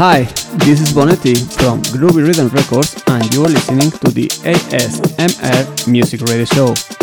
Hi, this is Bonetti from Groovy Rhythm Records, and you are listening to the ASMR Music Radio Show.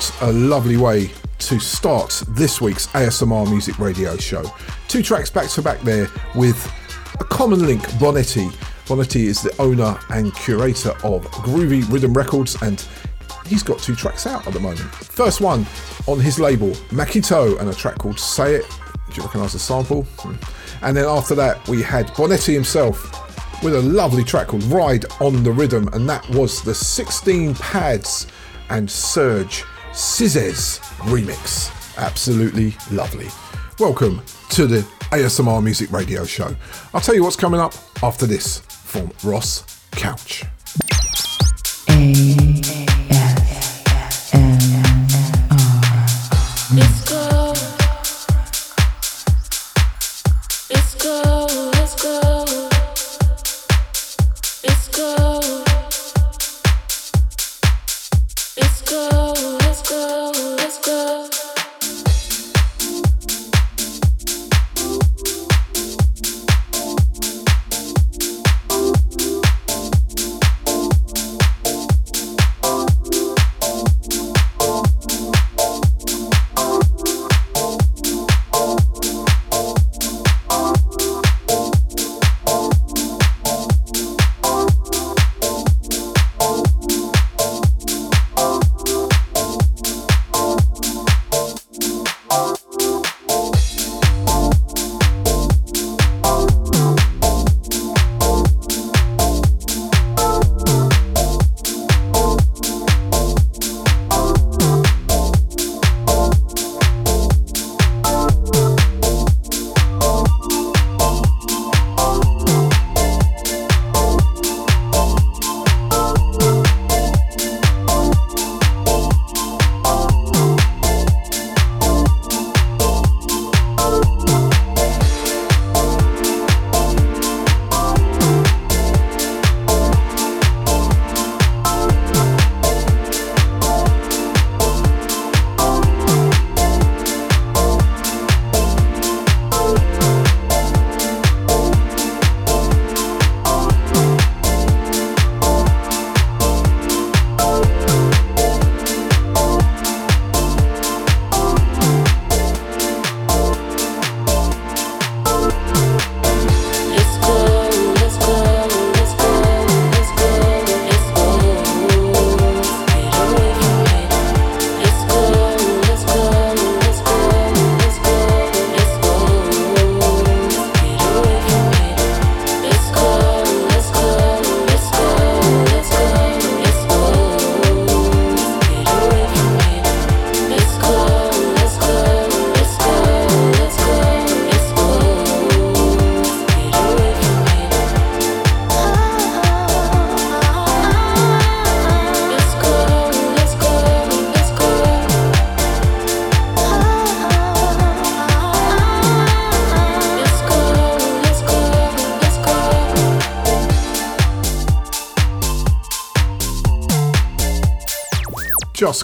What a lovely way to start this week's ASMR Music Radio show. Two tracks back to back there with a common link, Bonetti. Bonetti is the owner and curator of Groovy Rhythm Records and he's got two tracks out at the moment. First one on his label, Makito, and a track called Say It. Do you recognise the sample? Hmm. And then after that, we had Bonetti himself with a lovely track called Ride on the Rhythm, and that was the 16 Pads and Serge Sizes remix. Absolutely lovely. Welcome to the ASMR Music Radio Show. I'll tell you what's coming up after this from Ross Couch. just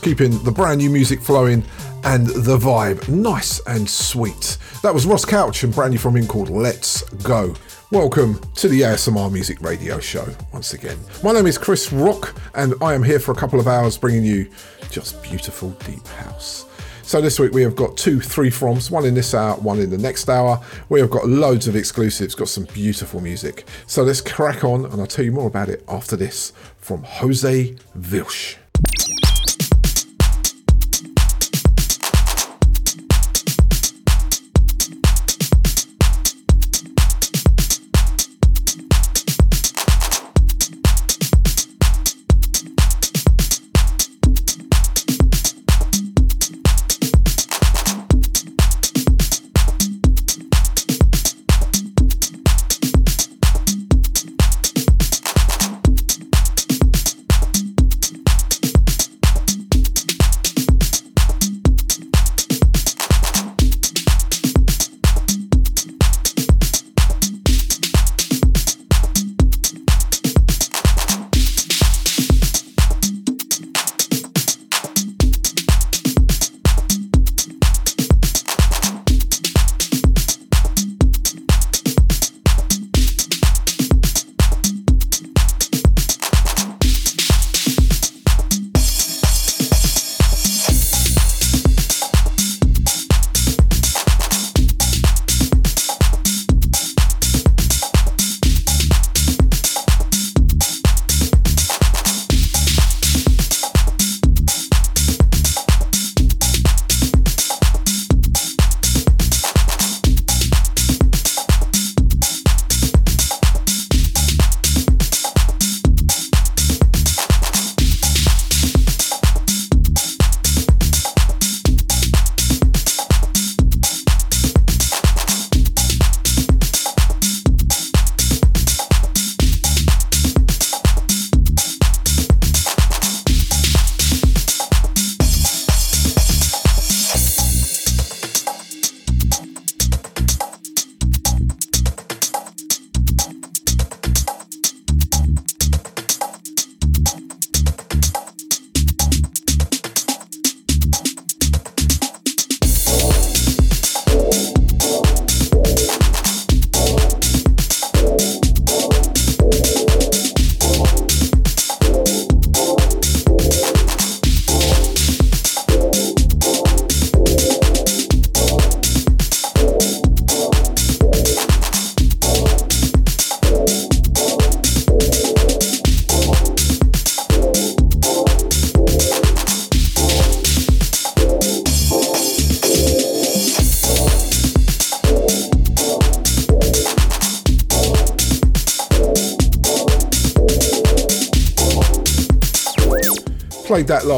keeping the brand new music flowing and the vibe nice and sweet. That was Ross Couch and brand new from him called Let's Go. Welcome to the ASMR Music Radio Show once again. My name is Chris Rock and I am here for a couple of hours bringing you just beautiful deep house. So this week we have got two three froms, one in this hour, one in the next hour. We have got loads of exclusives, got some beautiful music. So let's crack on and I'll tell you more about it after this from Jose Vilch.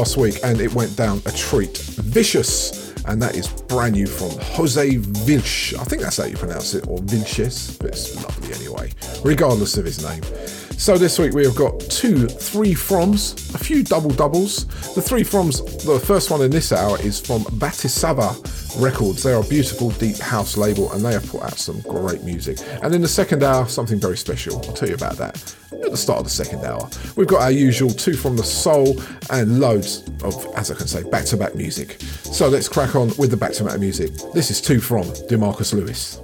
Last week and it went down a treat. Vicious, and that is brand new from Jose Vilch. I think that's how you pronounce it, or Vilches, but it's lovely anyway, regardless of his name. So this week we have got two three froms, a few double doubles. The three froms, the first one in this hour is from Batisava Records. They are a beautiful deep house label and they have put out some great music. And in the second hour, something very special. I'll tell you about that at the start of the second hour. We've got our usual two from the soul and loads of, as I can say, back to back music. So let's crack on with the back to back music. This is two from Demarcus Lewis.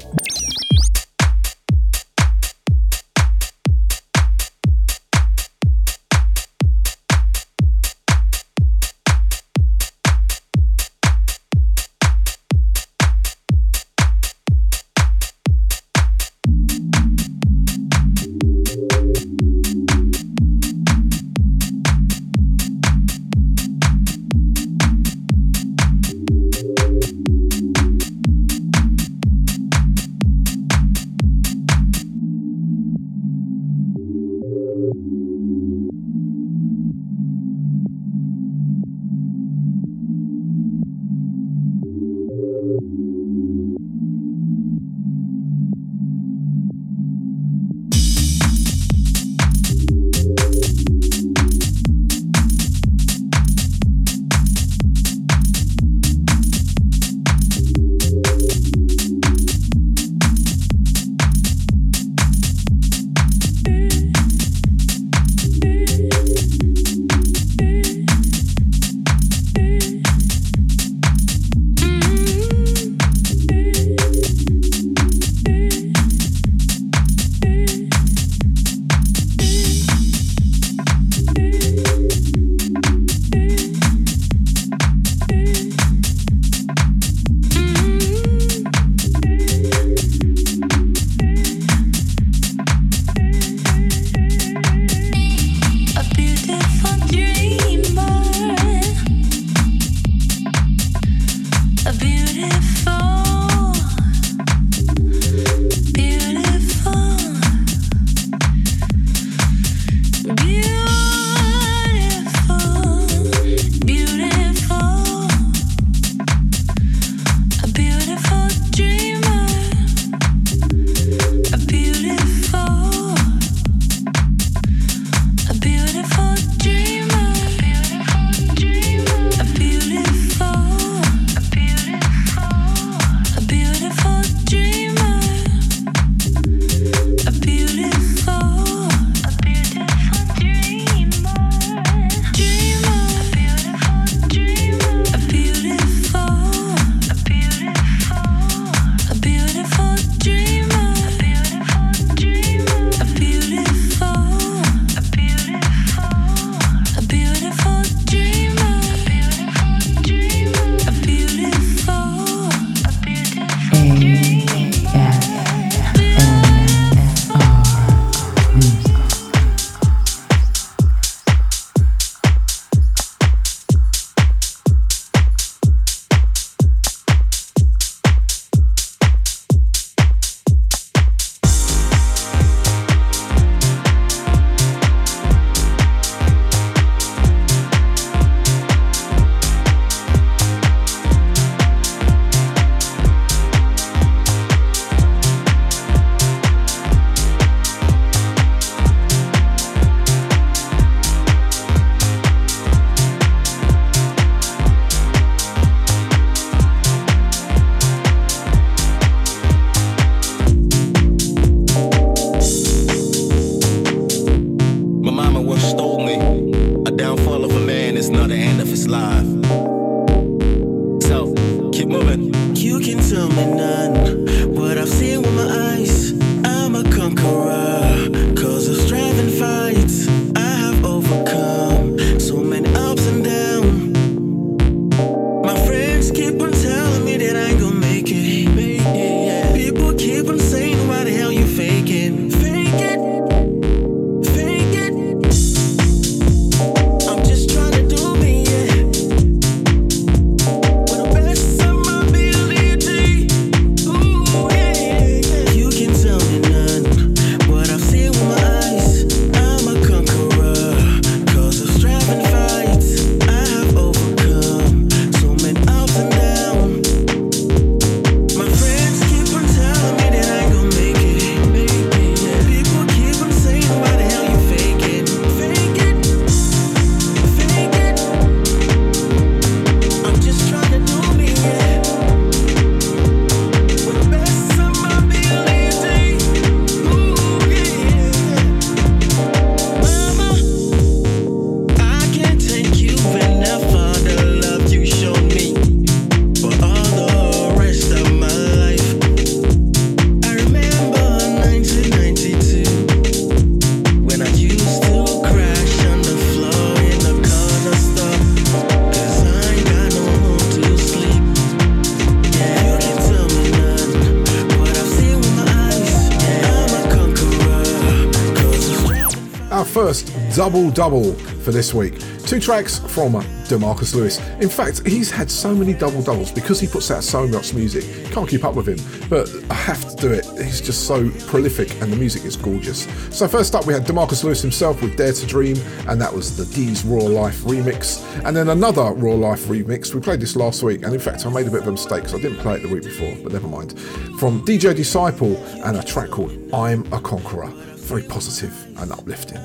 Double double for this week. Two tracks from Demarcus Lewis. In fact, he's had so many double doubles because he puts out so much music. Can't keep up with him, but I have to do it. He's just so prolific and the music is gorgeous. So, first up, we had Demarcus Lewis himself with Dare to Dream, and that was the D's Raw Life remix. And then another Raw Life remix. We played this last week, and in fact, I made a bit of a mistake because I didn't play it the week before, but never mind. From DJ Disciple and a track called I'm a Conqueror. Very positive and uplifting.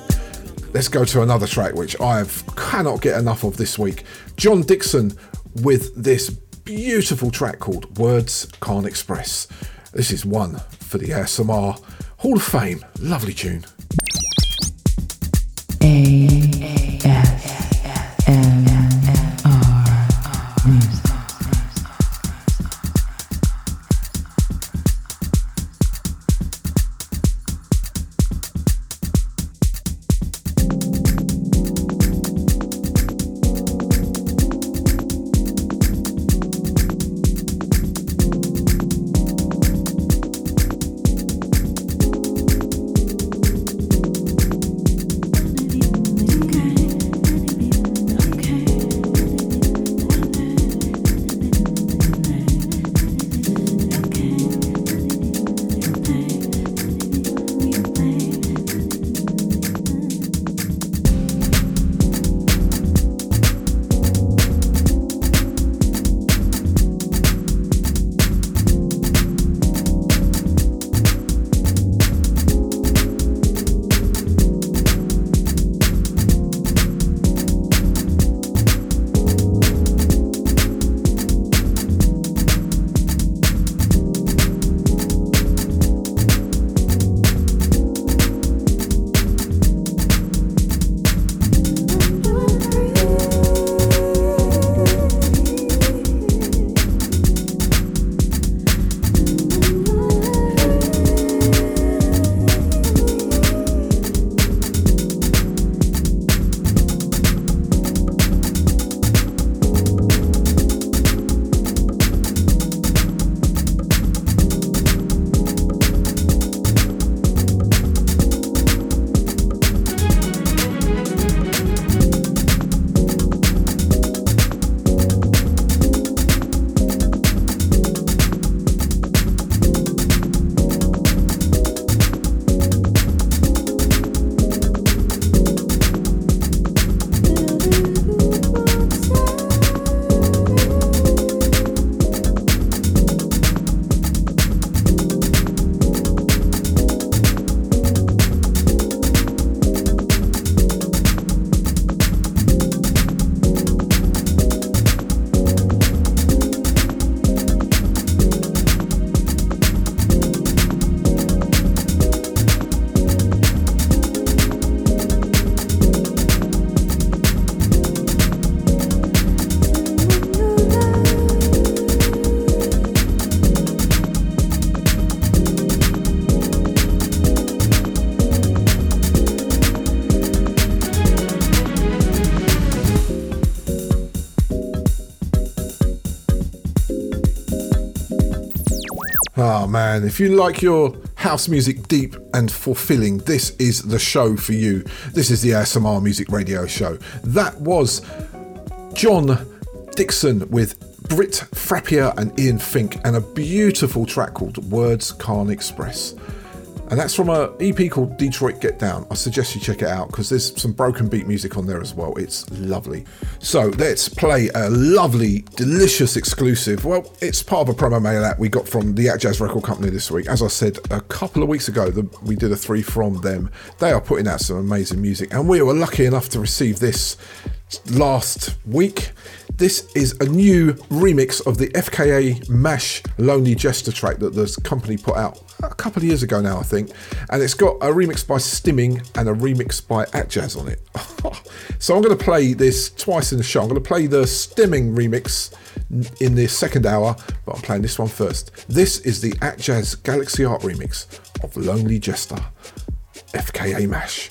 Let's go to another track which I have cannot get enough of this week. John Dixon with this beautiful track called Words Can't Express. This is one for the ASMR Hall of Fame. Lovely tune. A man, if you like your house music deep and fulfilling, this is the show for you. This is the ASMR Music Radio Show. That was John Dixon with Britt Frappier and Ian Fink and a beautiful track called Words Can't Express and that's from a EP called Detroit Get Down. I suggest you check it out because there's some broken beat music on there as well. It's lovely. So let's play a lovely, delicious exclusive. Well, it's part of a promo mail that we got from the Atjazz Record Company this week. As I said a couple of weeks ago, the, we did a three from them. They are putting out some amazing music, and we were lucky enough to receive this last week. This is a new remix of the FKA Mash Lonely Jester track that the company put out a couple of years ago now, I think. And it's got a remix by Stimming and a remix by Atjazz on it. so I'm going to play this twice in the show. I'm going to play the Stimming remix in the second hour, but I'm playing this one first. This is the Atjazz Galaxy Art remix of Lonely Jester, FKA Mash.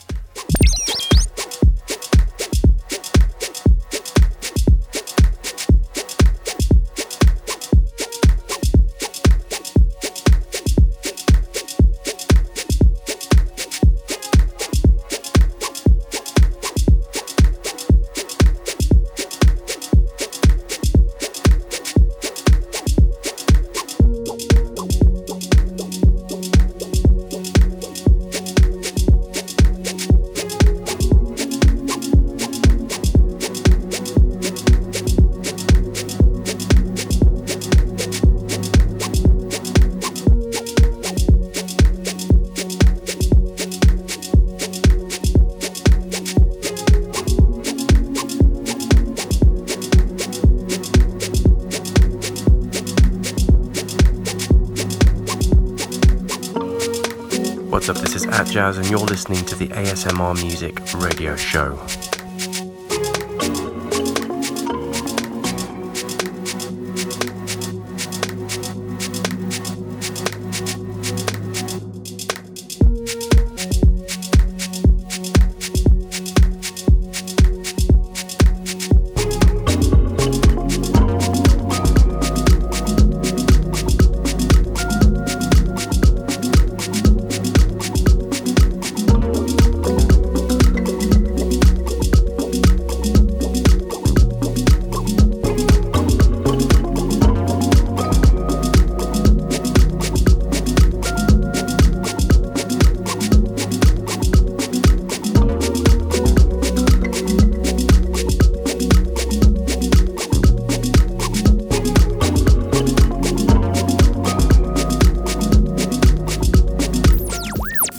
And you're listening to the ASMR Music Radio Show.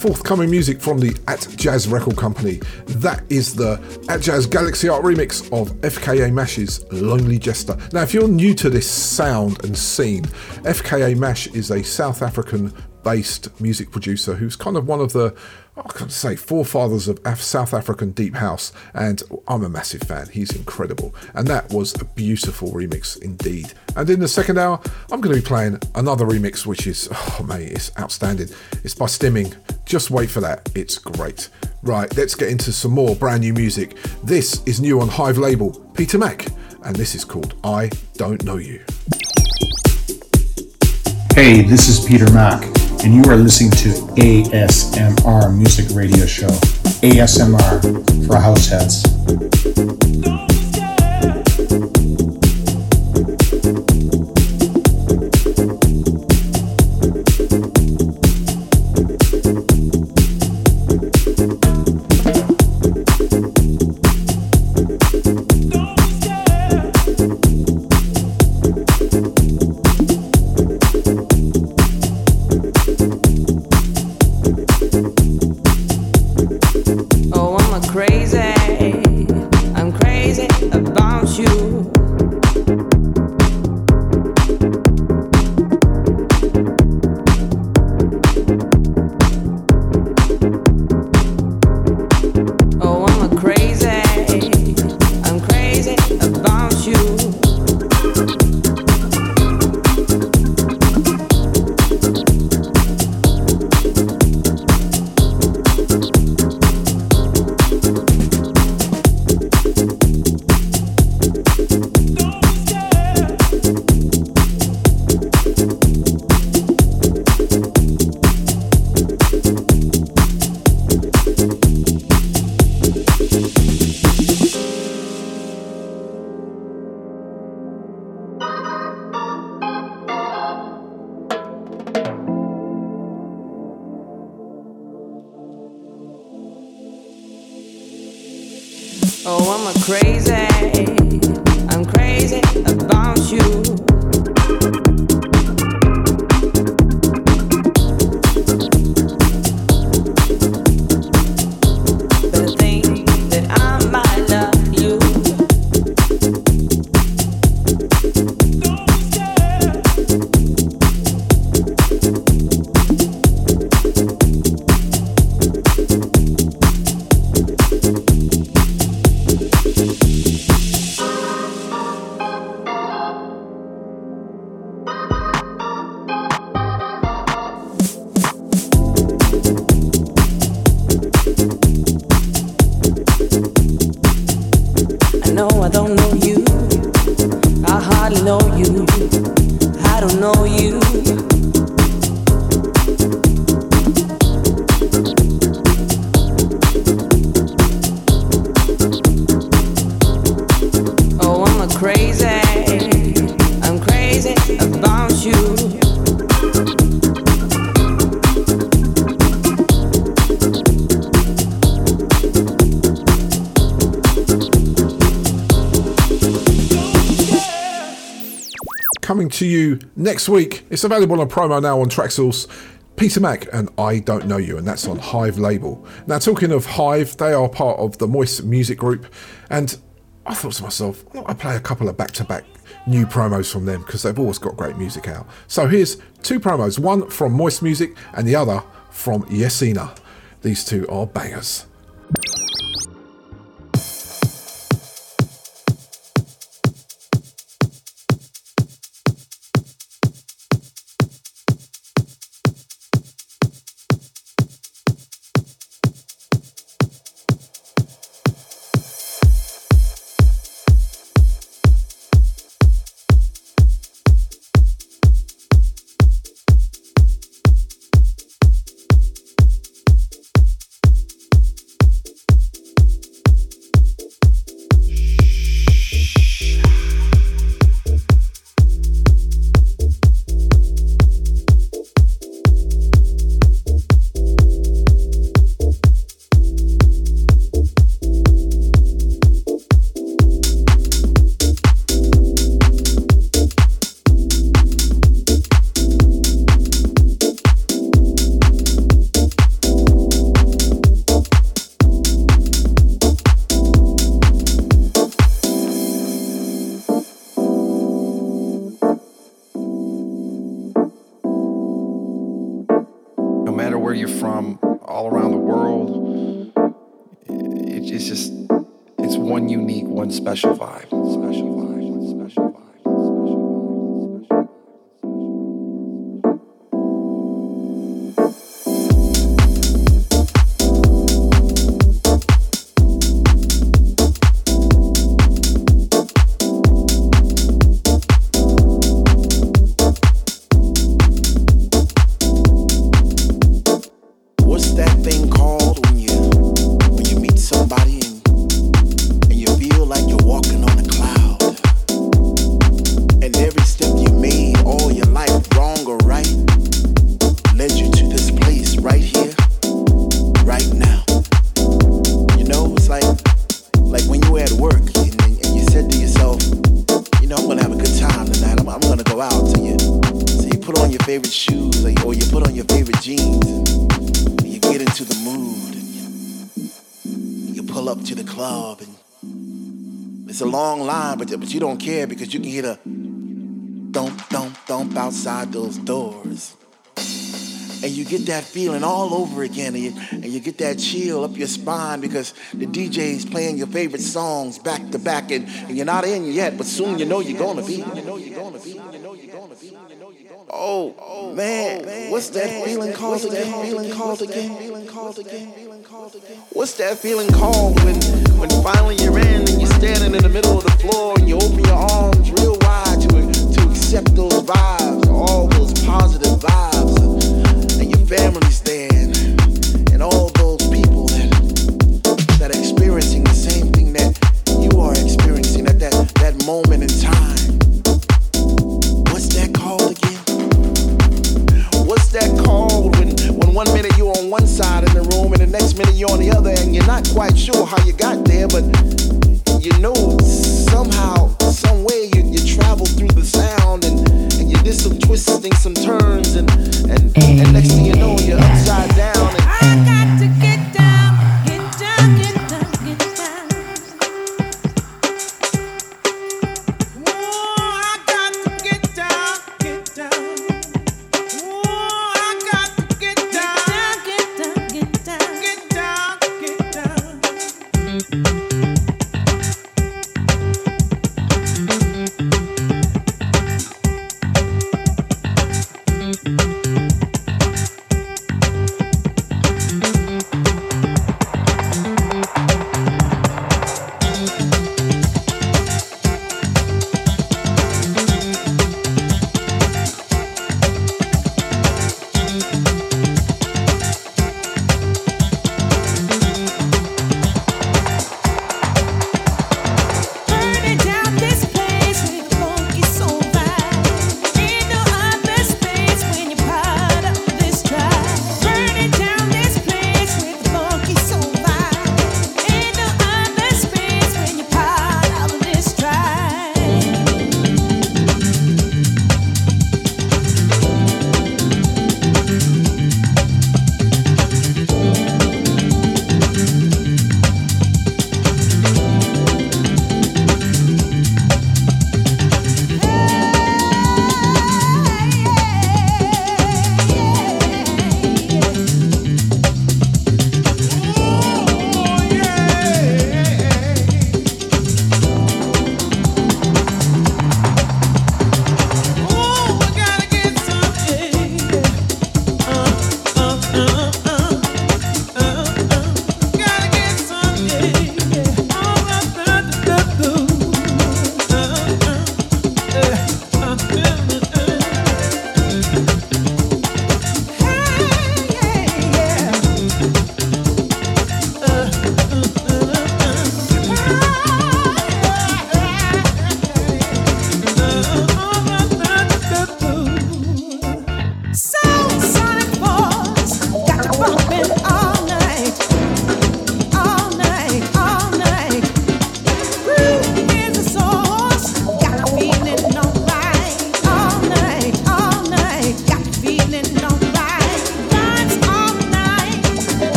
Forthcoming music from the At Jazz Record Company. That is the At Jazz Galaxy Art remix of FKA Mash's Lonely Jester. Now, if you're new to this sound and scene, FKA Mash is a South African based music producer who's kind of one of the I can say forefathers of South African deep house, and I'm a massive fan. He's incredible, and that was a beautiful remix indeed. And in the second hour, I'm going to be playing another remix, which is oh mate, it's outstanding. It's by Stimming. Just wait for that. It's great. Right, let's get into some more brand new music. This is new on Hive label, Peter Mac, and this is called I Don't Know You. Hey, this is Peter Mac and you are listening to ASMR Music Radio Show. ASMR for house heads. Next week. It's available on promo now on Traxsource. Peter Mac and I Don't Know You, and that's on Hive label. Now, talking of Hive, they are part of the Moist Music Group, and I thought to myself, I play a couple of back to back new promos from them because they've always got great music out. So here's two promos one from Moist Music and the other from Yesina. These two are bangers. Get that feeling all over again, and you, and you get that chill up your spine because the DJ's playing your favorite songs back to back, and, and you're not in yet, but soon you know you're gonna be. Oh, oh man, what's that feeling called again? Feeling called again? Feeling called again? What's that feeling called when, when finally you're in and you're standing in the middle of the floor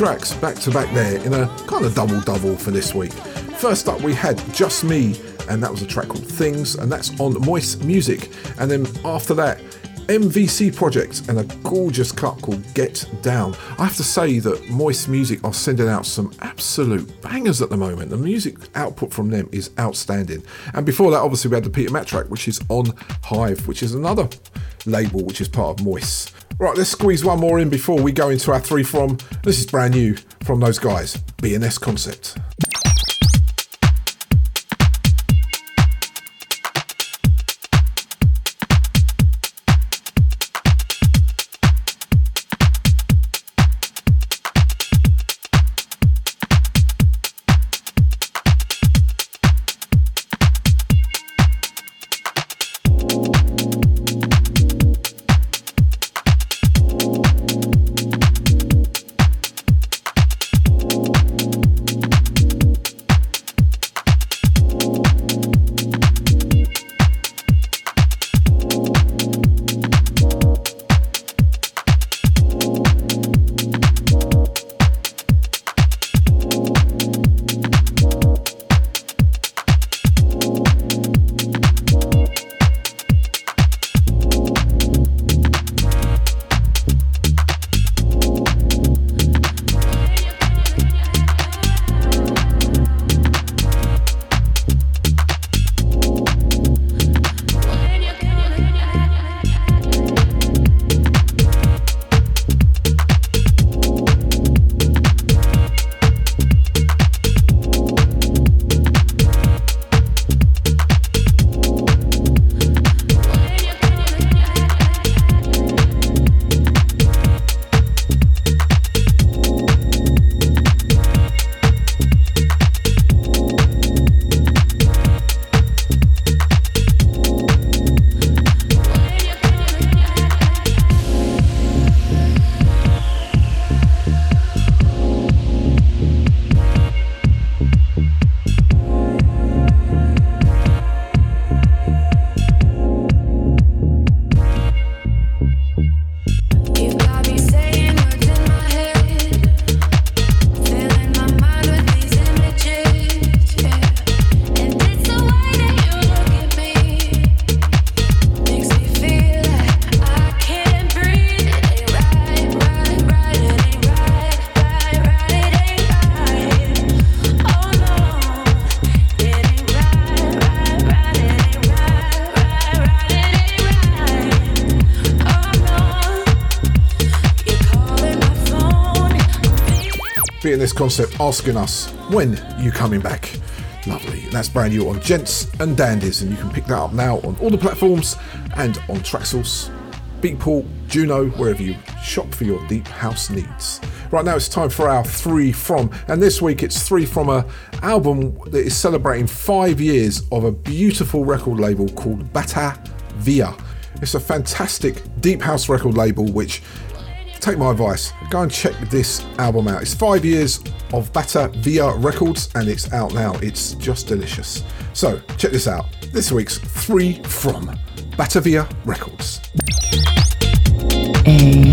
tracks back to back there in a kind of double double for this week. First up, we had Just Me, and that was a track called Things, and that's on Moist Music. And then after that, MVC Project and a gorgeous cut called Get Down. I have to say that Moist Music are sending out some absolute bangers at the moment. The music output from them is outstanding. And before that, obviously, we had the Peter Matt track, which is on Hive, which is another label which is part of Moist. Right, let's squeeze one more in before we go into our three from. This is brand new from those guys, BNS Concept. This concept asking us when you coming back. Lovely. That's brand new on Gents and Dandies, and you can pick that up now on all the platforms and on Traxsource, Beatport, Juno, wherever you shop for your deep house needs. Right now, it's time for our three from, and this week it's three from a album that is celebrating five years of a beautiful record label called Bata Via. It's a fantastic deep house record label which take my advice, go and check this album out. It's five years of Batavia Records and it's out now. It's just delicious. So, check this out. This week's three from Batavia Records. A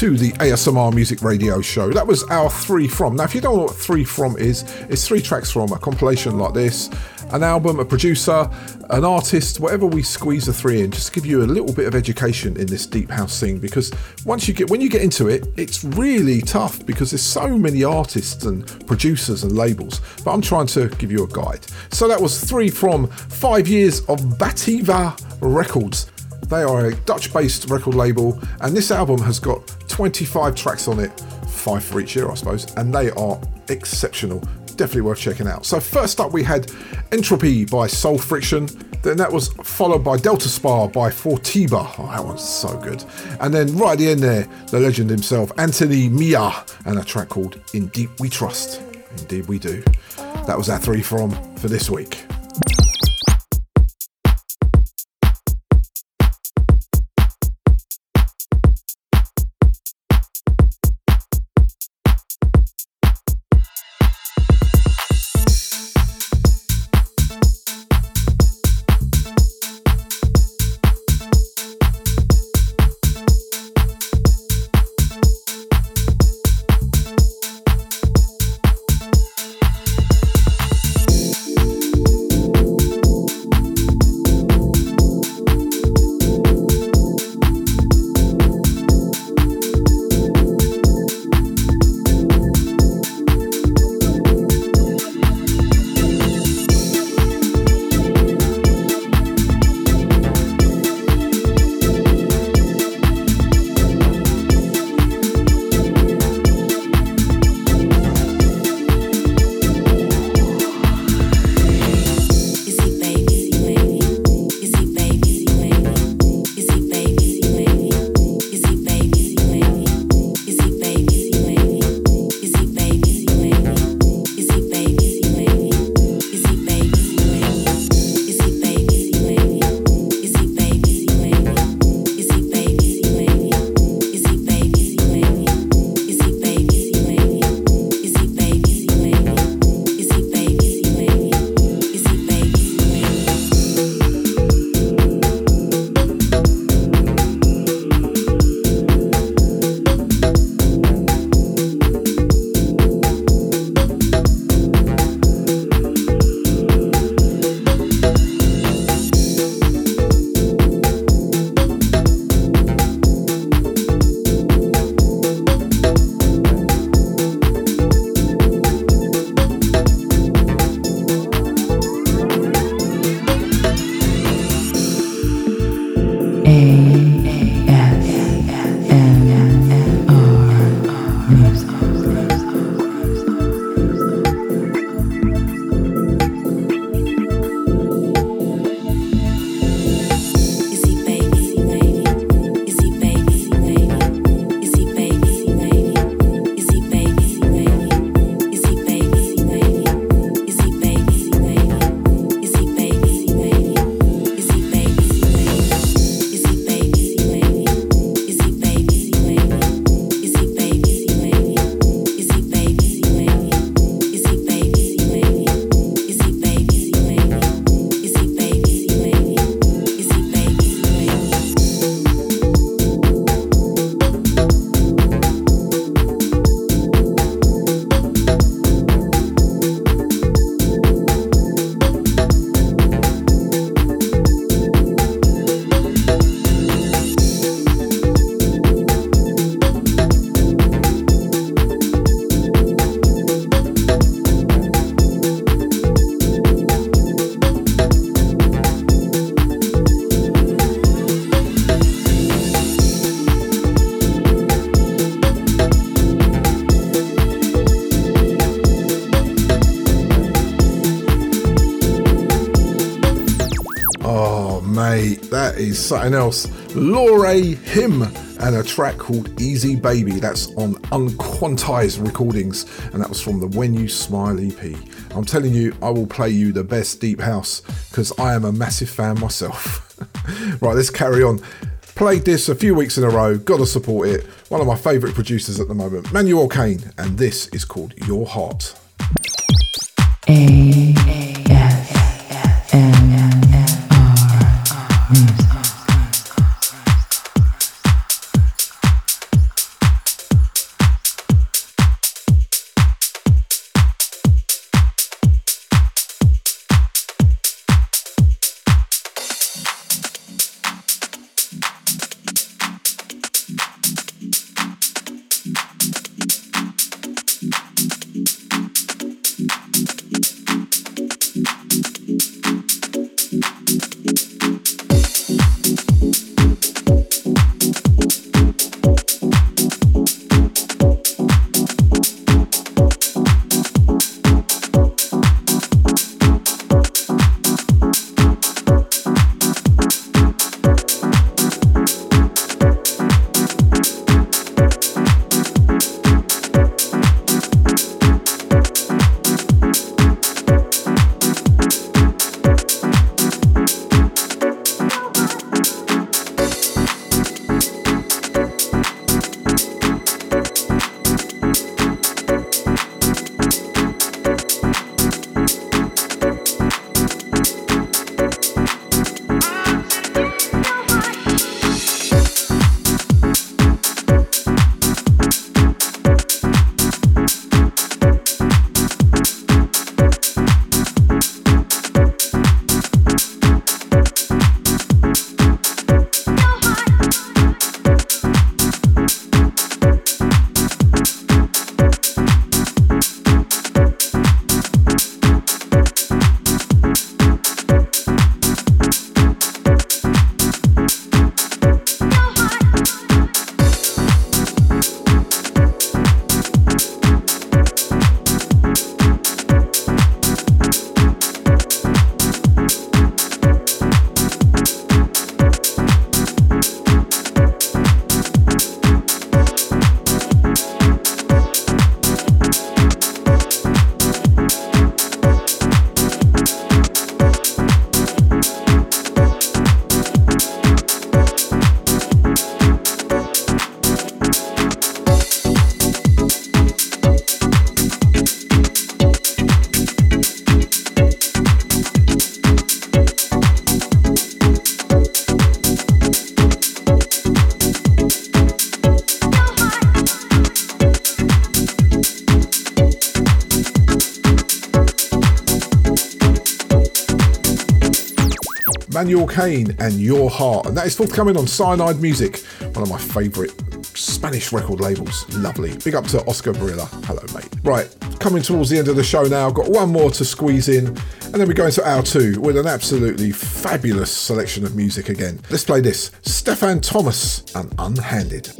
to the ASMR Music Radio Show. That was our three from. Now, if you don't know what three from is, it's three tracks from a compilation like this, an album, a producer, an artist, whatever we squeeze the three in, just to give you a little bit of education in this deep house scene. Because once you get when you get into it, it's really tough because there's so many artists and producers and labels. But I'm trying to give you a guide. So that was three from five years of Batavia Records. They are a Dutch based record label, and this album has got 25 tracks on it, five for each year, I suppose, and they are exceptional. Definitely worth checking out. So, first up, we had Entropy by Soul Friction. Then that was followed by Delta Spa by Fortiba. Oh, that one's so good. And then right at the end there, the legend himself, Anthony Mia, and a track called In Deep We Trust. Indeed, we do. That was our three from for this week. Is something else. Laure Him and a track called Easy Baby. That's on Unquantized Recordings, and that was from the When You Smile EP. I'm telling you, I will play you the best deep house because I am a massive fan myself. right, let's carry on. Played this a few weeks in a row, gotta support it. One of my favourite producers at the moment, Manuel Kane, and this is called Your Heart. Manuel Kane and Your Heart. And that is forthcoming on Cyanide Music, one of my favourite Spanish record labels. Lovely. Big up to Oscar Barilla. Hello, mate. Right, coming towards the end of the show now. I've got one more to squeeze in, and then we go into hour two with an absolutely fabulous selection of music again. Let's play this Stefan Thomas and Unhanded.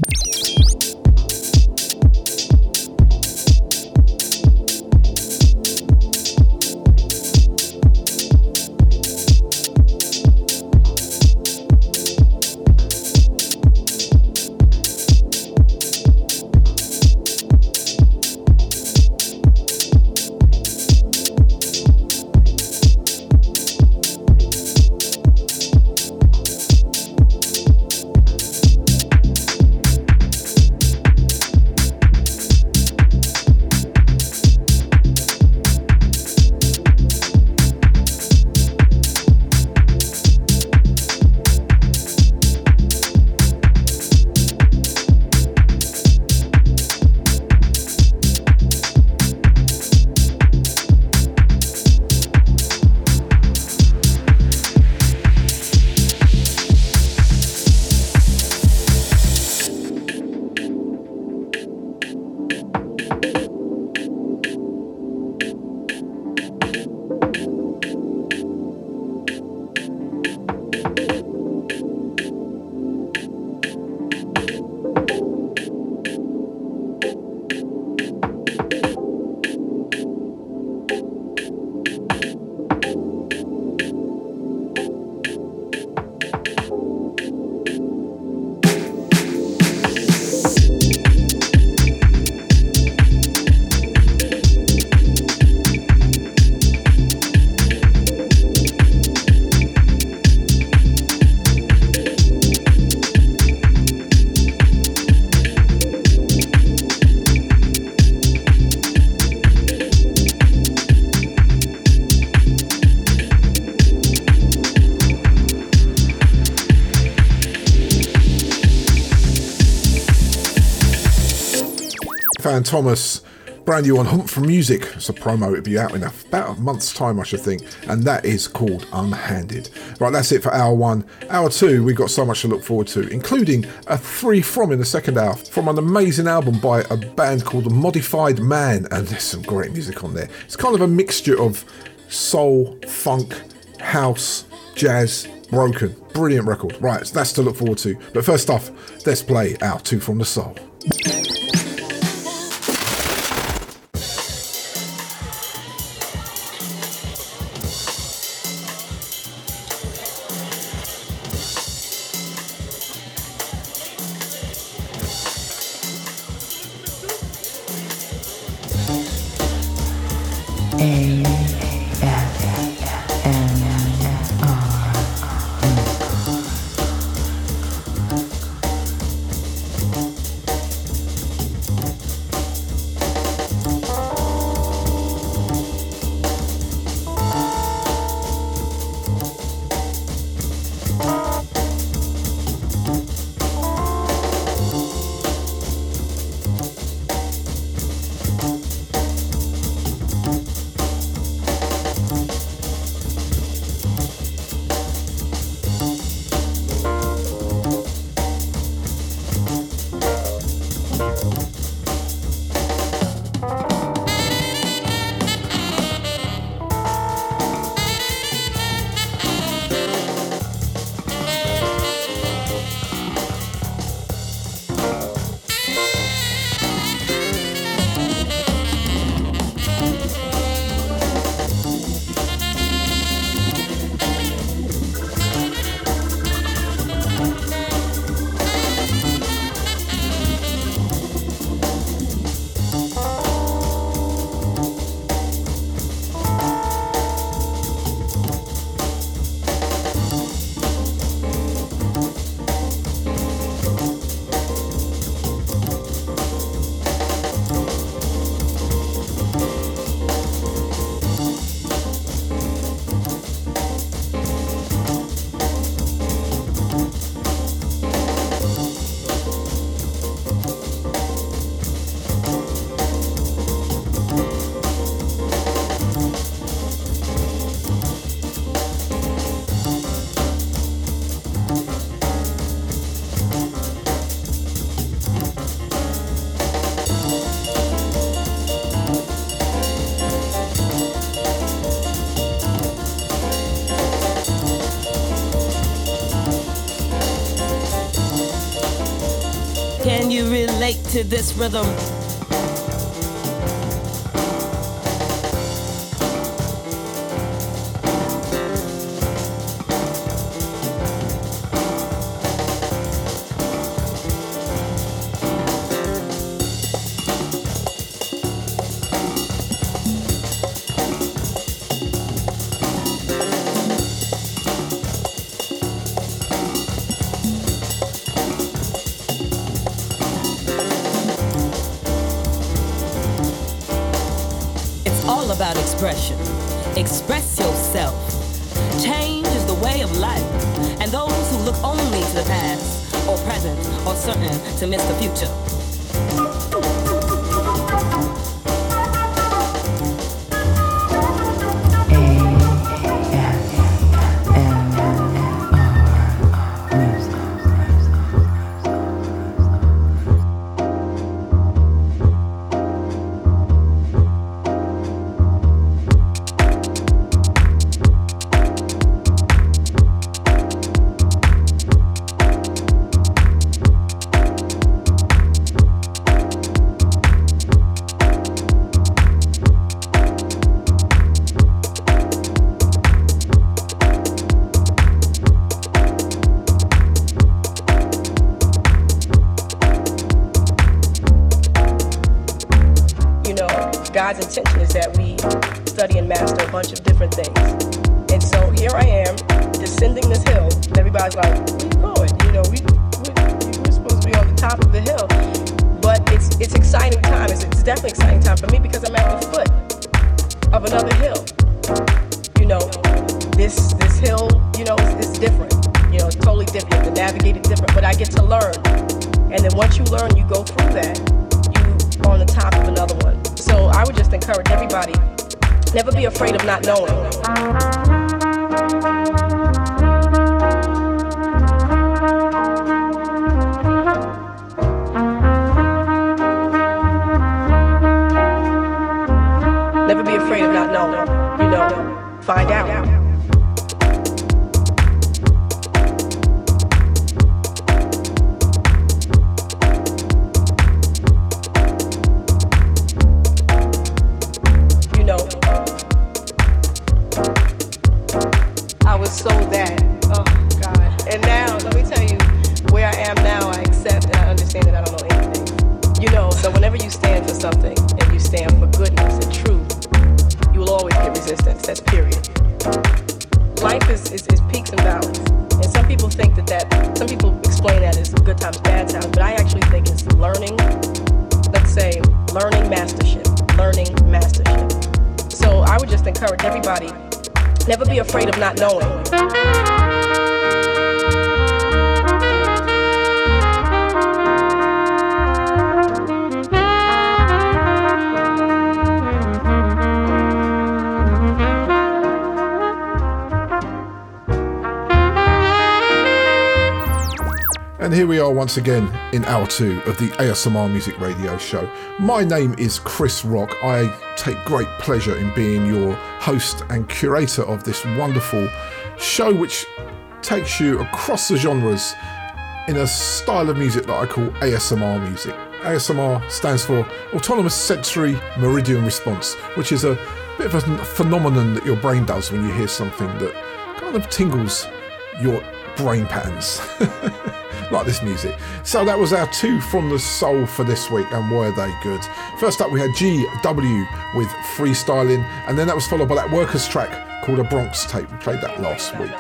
Thomas, brand new on Hunt for Music. It's a promo. It'll be out in about a month's time, I should think. And that is called Unhanded. Right, that's it for hour one. Hour two, we've got so much to look forward to, including a three from in the second hour from an amazing album by a band called The Modified Man. And there's some great music on there. It's kind of a mixture of soul, funk, house, jazz, broken. Brilliant record. Right, so that's to look forward to. But first off, let's play our two from the soul. To this rhythm. Expression. Express yourself. Change is the way of life. And those who look only to the past or present are certain to miss the future. Once again in hour two of the ASMR Music Radio Show. My name is Chris Rock. I take great pleasure in being your host and curator of this wonderful show, which takes you across the genres in a style of music that I call ASMR music. ASMR stands for Autonomous Sensory Meridian Response, which is a bit of a phenomenon that your brain does when you hear something that kind of tingles your brain patterns. like this music. So that was our two from the soul for this week, and were they good? First up, we had GW with freestyling, and then that was followed by that workers track called a Bronx tape. We played that last week.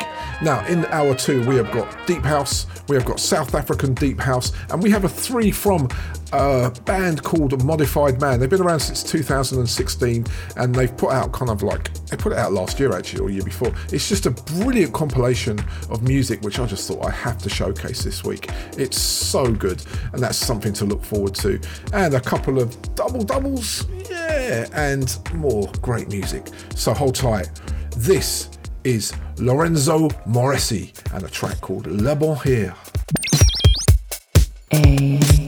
Now, in hour two, we have got Deep House, we have got South African Deep House, and we have a three from a band called Modified Man. They've been around since 2016, and they've put out kind of like, they put it out last year actually, or year before. It's just a brilliant compilation of music, which I just thought I have to showcase this week. It's so good, and that's something to look forward to. And a couple of double doubles, yeah, and more great music. So hold tight. This is Lorenzo Moresi and a track called Le Bonheur. J'ai eh.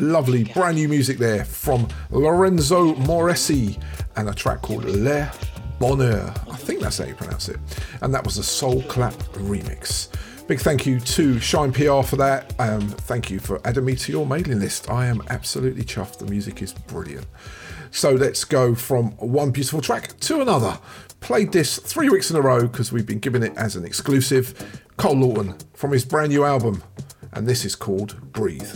Lovely brand new music there from Lorenzo Moresi and a track called Le Bonheur. I think that's how you pronounce it. And that was a Soul Clap remix. Big thank you to Shine PR for that. Um, thank you for adding me to your mailing list. I am absolutely chuffed. The music is brilliant. So let's go from one beautiful track to another. Played this three weeks in a row because we've been giving it as an exclusive. Cole Lawton from his brand new album, and this is called Breathe.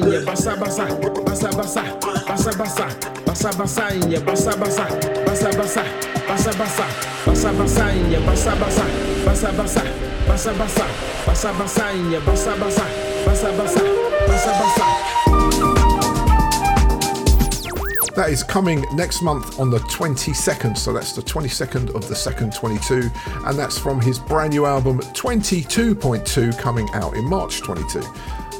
Basa basa basa basa, basa basa, basa basa, basa basa basa basa, basa basa, basa basa, basa basa basa basa, basa basa, basa basa, basa basa basa. That is coming next month on the 22nd, so that's the 22nd of the second 22, and that's from his brand new album 22.2 coming out in March 22.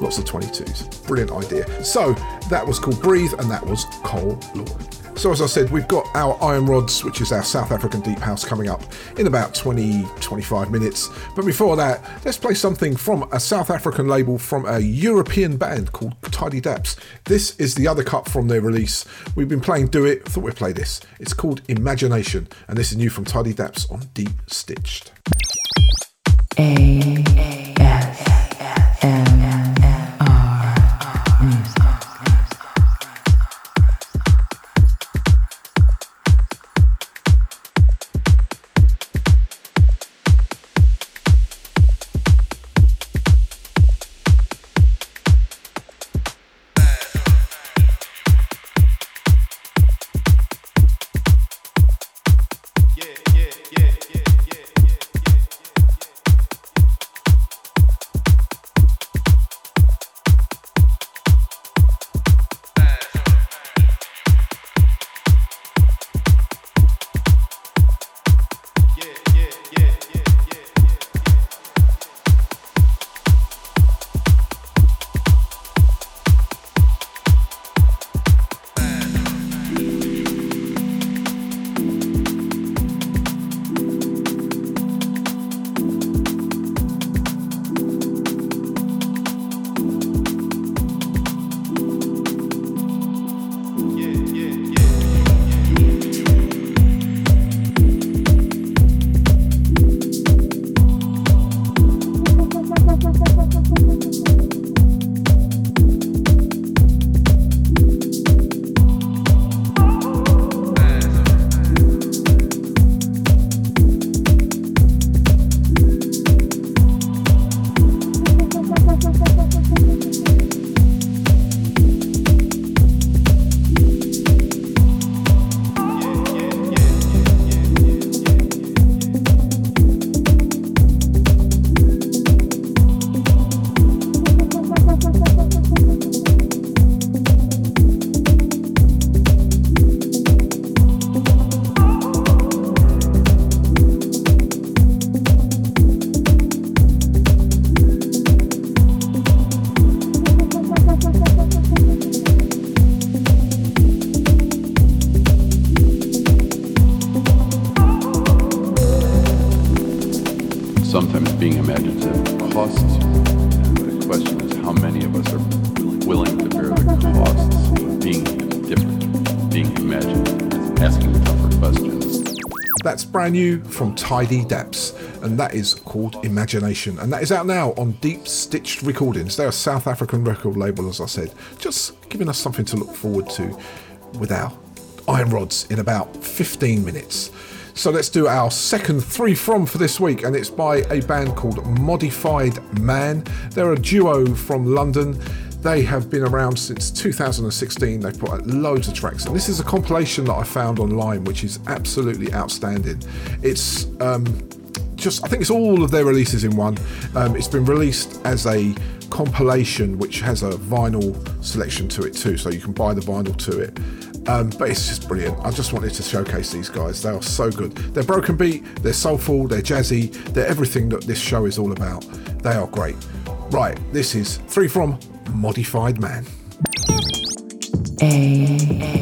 Lots of 22s. Brilliant idea. So that was called Breathe, and that was Cole Lord. So, as I said, we've got our Iron Rods, which is our South African Deep House, coming up in about 20 25 minutes. But before that, let's play something from a South African label from a European band called Tidy Daps. This is the other cut from their release. We've been playing Do It, thought we'd play this. It's called Imagination, and this is new from Tidy Daps on Deep Stitched. A brand new from Tidy Depths, and that is called Imagination. And that is out now on Deep Stitched Recordings. They're a South African record label, as I said, just giving us something to look forward to with our iron rods in about 15 minutes. So let's do our second three from for this week, and it's by a band called Modified Man. They're a duo from London. They have been around since 2016. They've put out loads of tracks, and this is a compilation that I found online, which is absolutely outstanding. It's um, just, I think it's all of their releases in one. Um, it's been released as a compilation, which has a vinyl selection to it too, so you can buy the vinyl to it. Um, but it's just brilliant. I just wanted to showcase these guys. They are so good. They're broken beat, they're soulful, they're jazzy, they're everything that this show is all about. They are great. Right, this is Three From Modified Man. A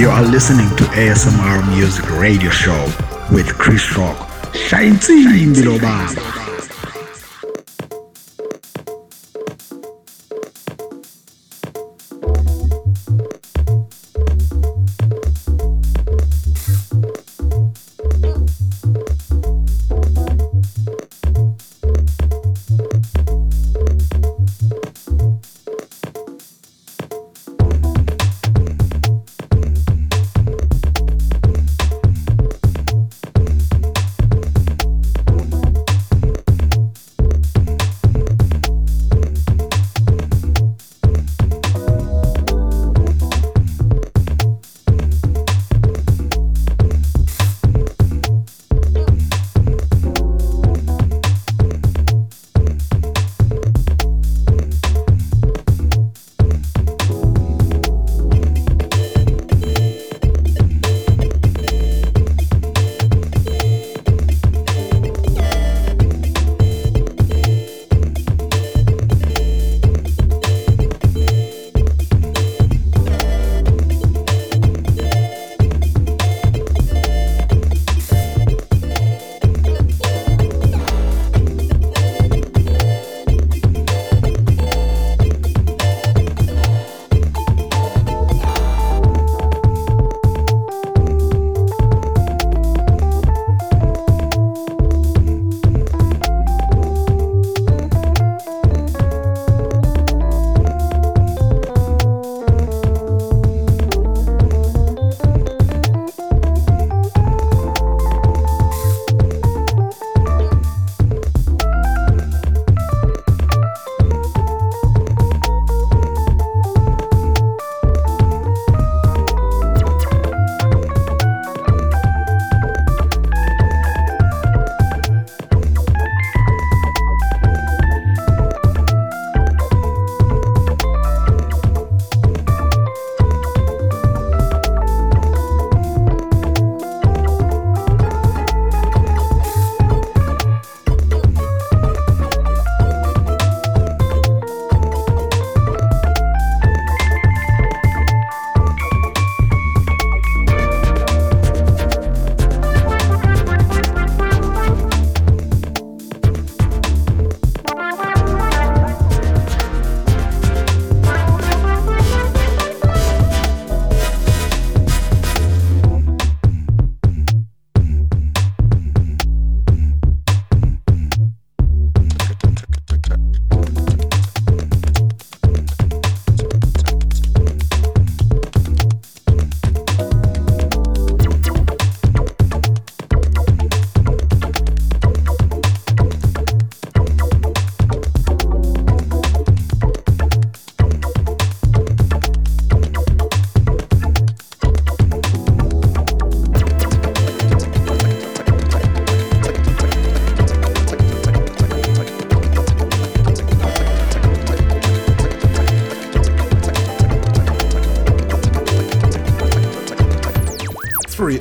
You are listening to ASMR Music Radio Show with Chris Rock. Shine below Baba.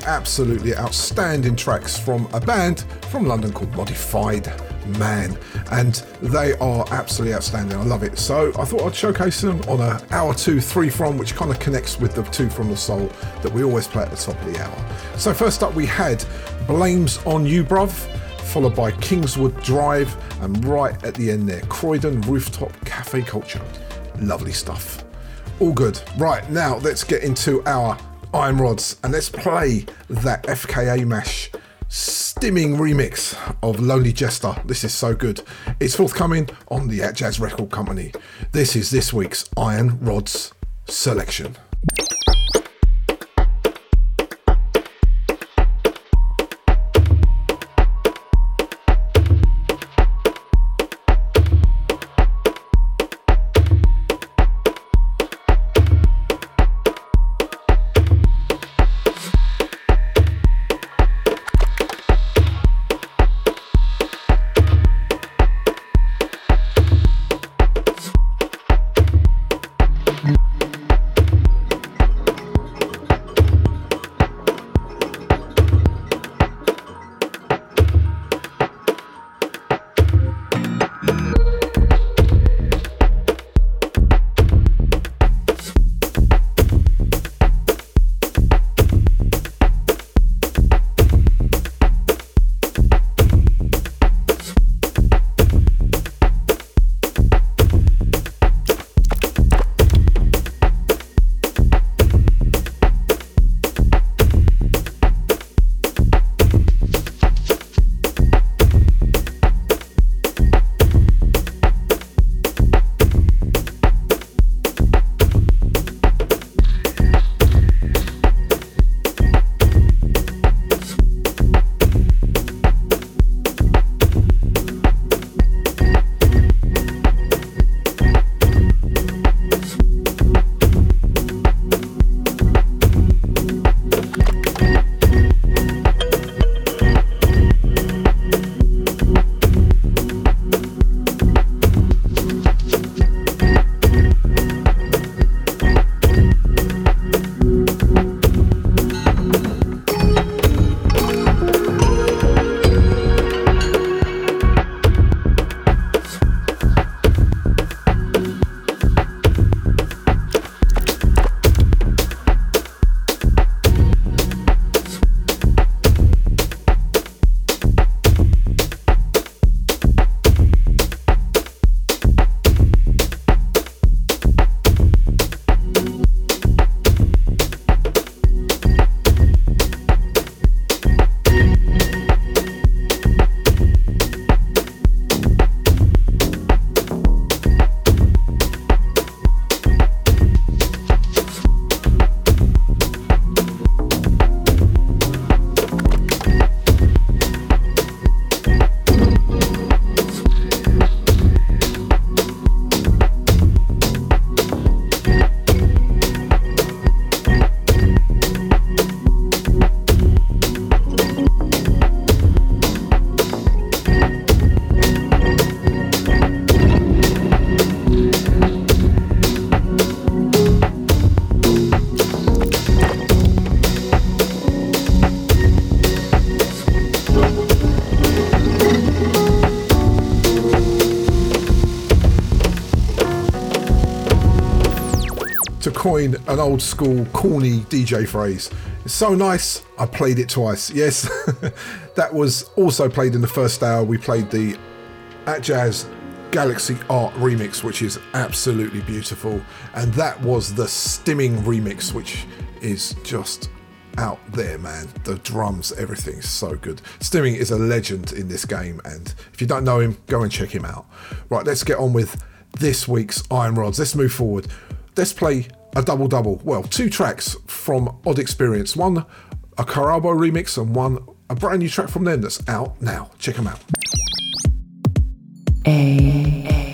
Absolutely outstanding tracks from a band from London called Modified Man, and they are absolutely outstanding. I love it. So I thought I'd showcase them on a hour two, three from, which kind of connects with the two from the soul that we always play at the top of the hour. So first up, we had Blames on You, Bruv, followed by Kingswood Drive, and right at the end there, Croydon Rooftop Cafe Culture. Lovely stuff. All good. Right, now let's get into our Iron Rods and let's play that FKA Mash stimming remix of Lonely Jester. This is so good. It's forthcoming on the Atjazz Record Company. This is this week's Iron Rods selection. An old school corny DJ phrase. It's so nice, I played it twice. Yes, that was also played in the first hour. We played the Atjazz Galaxy Aart remix, which is absolutely beautiful. And that was the Stimming remix, which is just out there, man. The drums, everything's so good. Stimming is a legend in this game, and if you don't know him, go and check him out. Right, let's get on with this week's Iron Rods. Let's move forward. Let's play a double double. Well, two tracks from Odd Experience. One a Karabo remix and one a brand new track from them that's out now. Check them out. A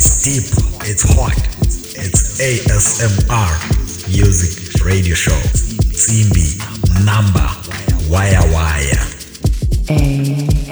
It's deep, it's hot. It's ASMR Music Radio Show. Simbi number Wire Wire. Two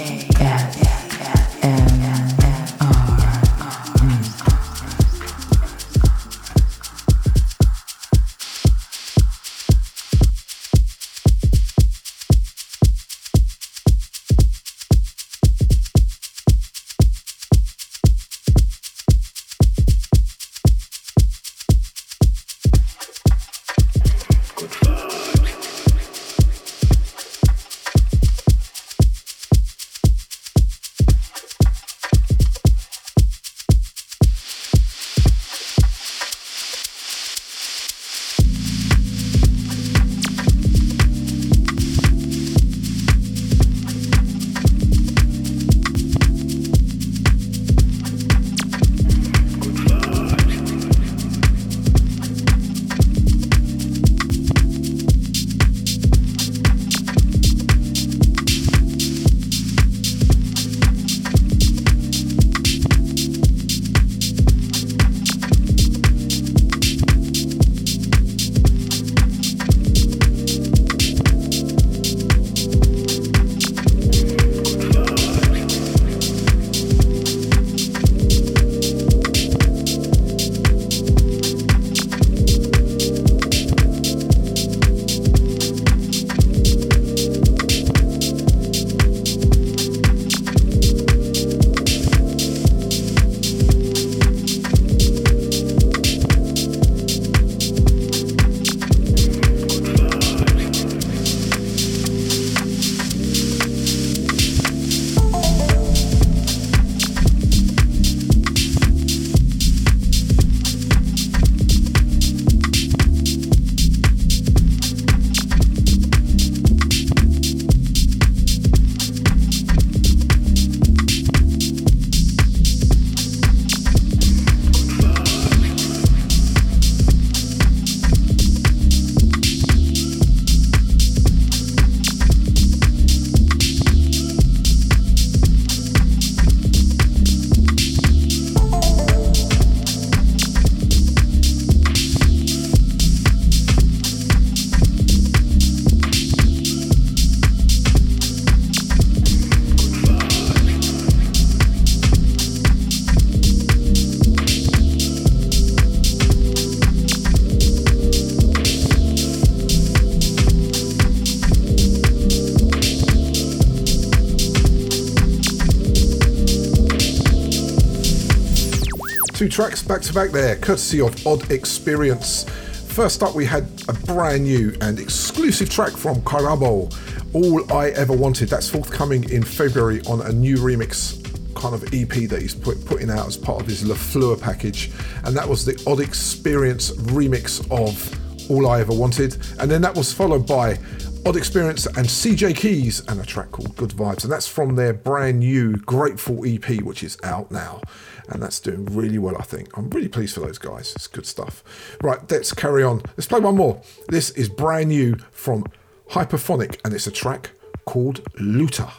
tracks back to back there, courtesy of Odd Experience. First up, we had a brand new and exclusive track from Karabo, All I Ever Wanted. That's forthcoming in February on a new remix kind of EP that he's put, putting out as part of his La Fleur package. And that was the Odd Experience remix of All I Ever Wanted. And then that was followed by Odd Experience and CJ Keys and a track called Good Vibes. And that's from their brand new Grateful EP, which is out now and that's doing really well, I think. I'm really pleased for those guys. It's good stuff. Right, let's carry on. Let's play one more. This is brand new from Hyperphonic, and it's a track called Luta.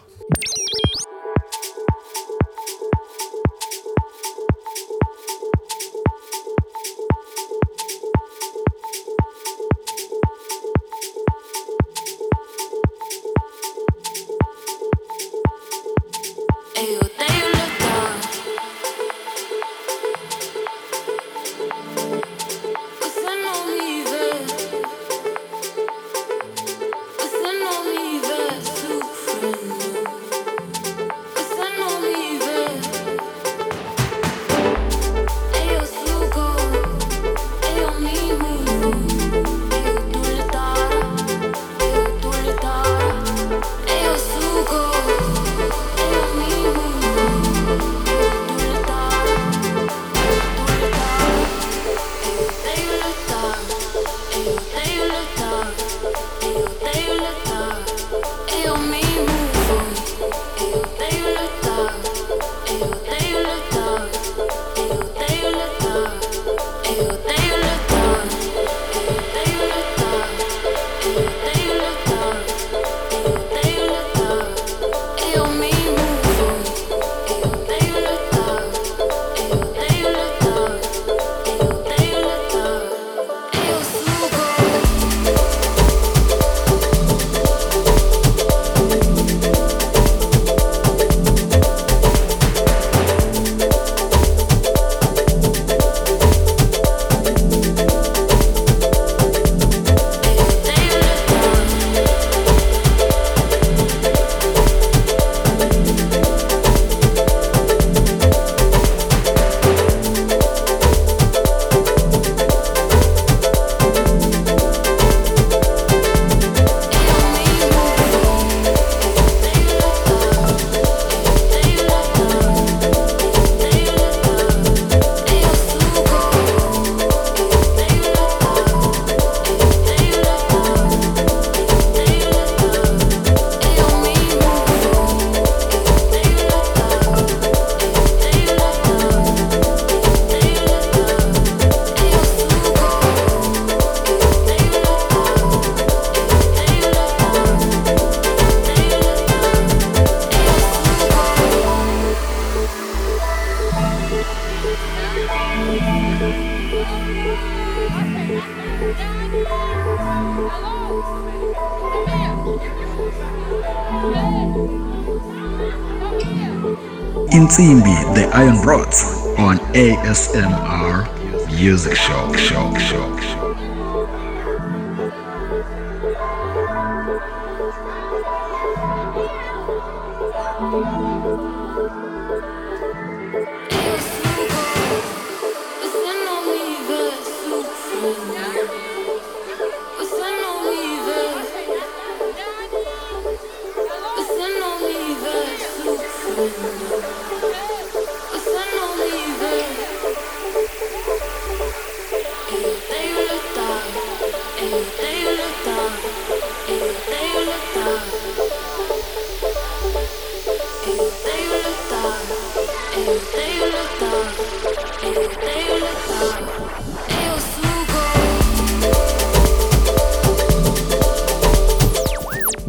Insimbi, the Iron Rods on ASMR Music Show, Show, Show,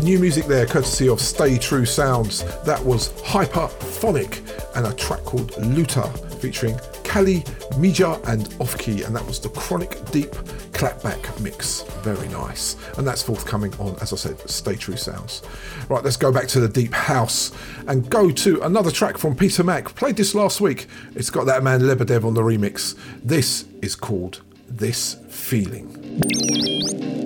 New music there, courtesy of Stay True Sounds. That was Hyperphonic and a track called Luta featuring Kali, Mija, and Offkey, and that was the Chronic Deep Clapback mix. Very nice. And that's forthcoming on, as I said, Stay True Sounds. Right, let's go back to the Deep House and go to another track from Peter Mack. Played this last week. It's got that man Lebedev on the remix. This is called This Feeling.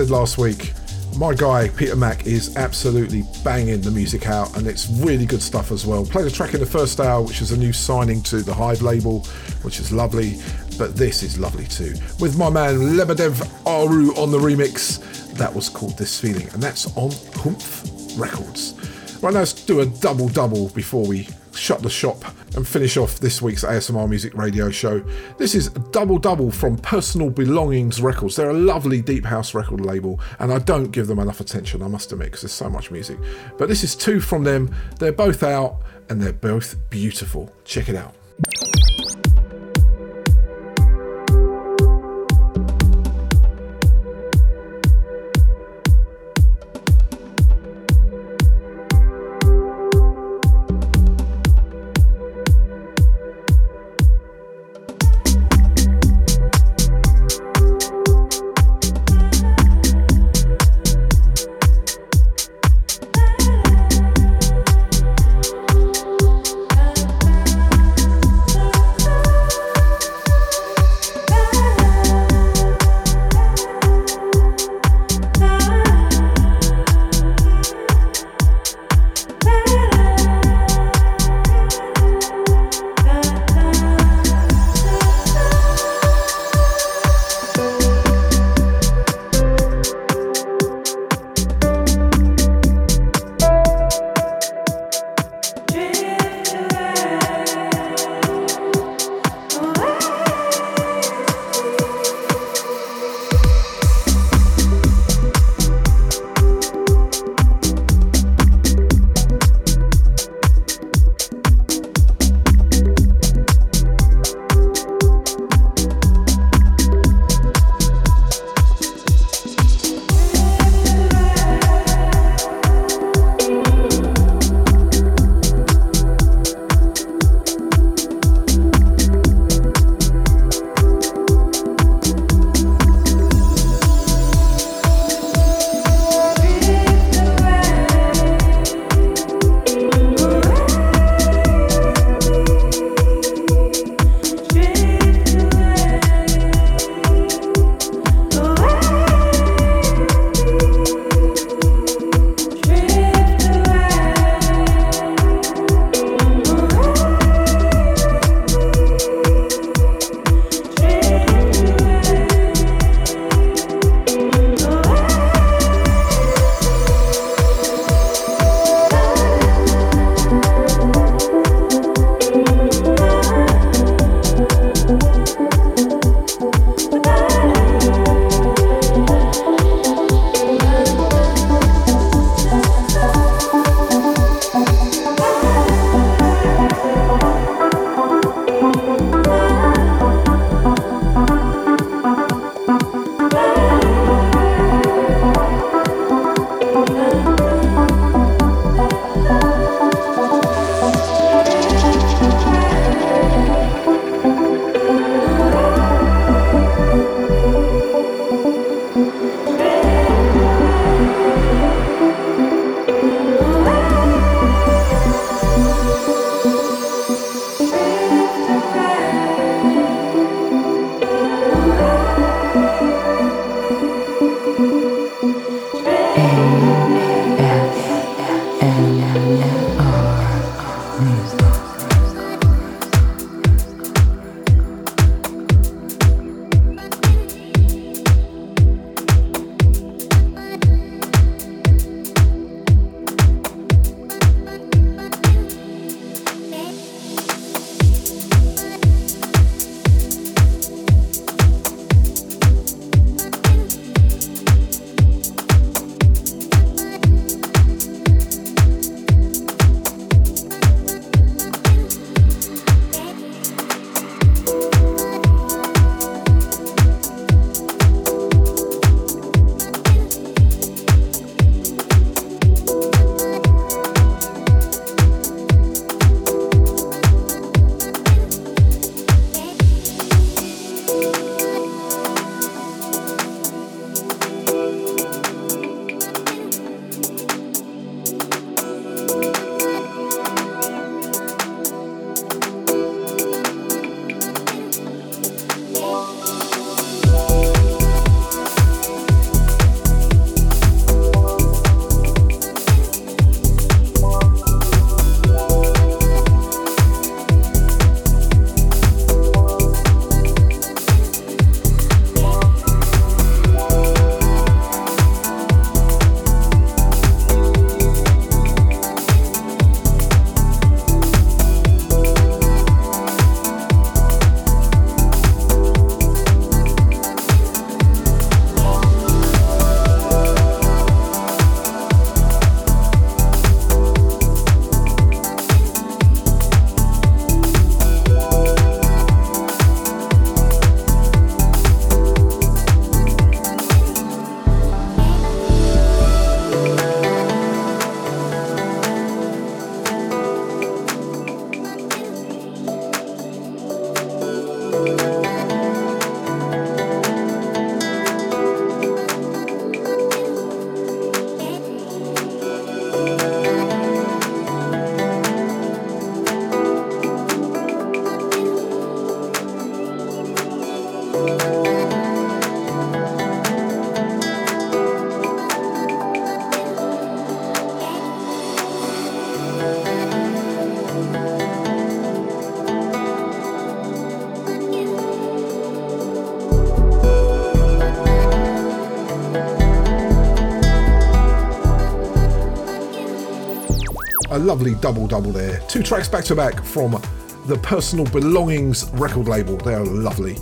Said last week, my guy Peter Mack is absolutely banging the music out, and it's really good stuff as well. Played a track in the first hour, which is a new signing to the Hive label, which is lovely, but this is lovely too. With my man Lebedev Aru on the remix, that was called This Feeling, and that's on Humph Records. Right now, let's do a double double before we shut the shop and finish off this week's ASMR Music Radio Show. This is Double Double from Personal Belongings Records. They're a lovely deep house record label, and I don't give them enough attention, I must admit, because there's so much music. But this is two from them. They're both out and they're both beautiful. Check it out. Lovely double double there. Two tracks back to back from the Personal Belongings record label. They are lovely.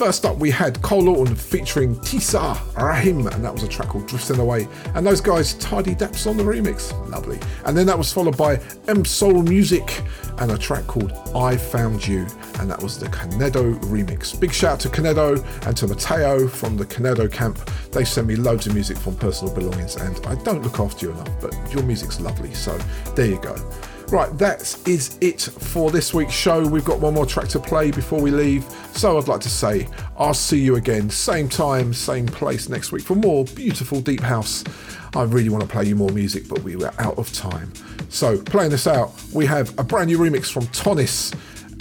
First up, we had Cole Lawton featuring Tisa Rahim, and that was a track called Drifting Away. And those guys, Tidy Daps on the remix. Lovely. And then that was followed by M Soul Music and a track called I Found You, and that was the Canedo remix. Big shout out to Canedo and to Mateo from the Canedo camp. They send me loads of music from personal belongings, and I don't look after you enough, but your music's lovely, so there you go. Right, that is it for this week's show. We've got one more track to play before we leave. So I'd like to say I'll see you again, same time, same place next week for more beautiful deep house. I really want to play you more music, but we were out of time. So, playing this out, we have a brand new remix from Tonis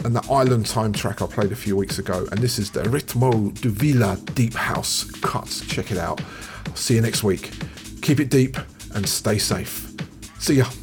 and the Island Time track I played a few weeks ago. And this is the Ritmo de Villa Deep House cut. Check it out. I'll see you next week. Keep it deep and stay safe. See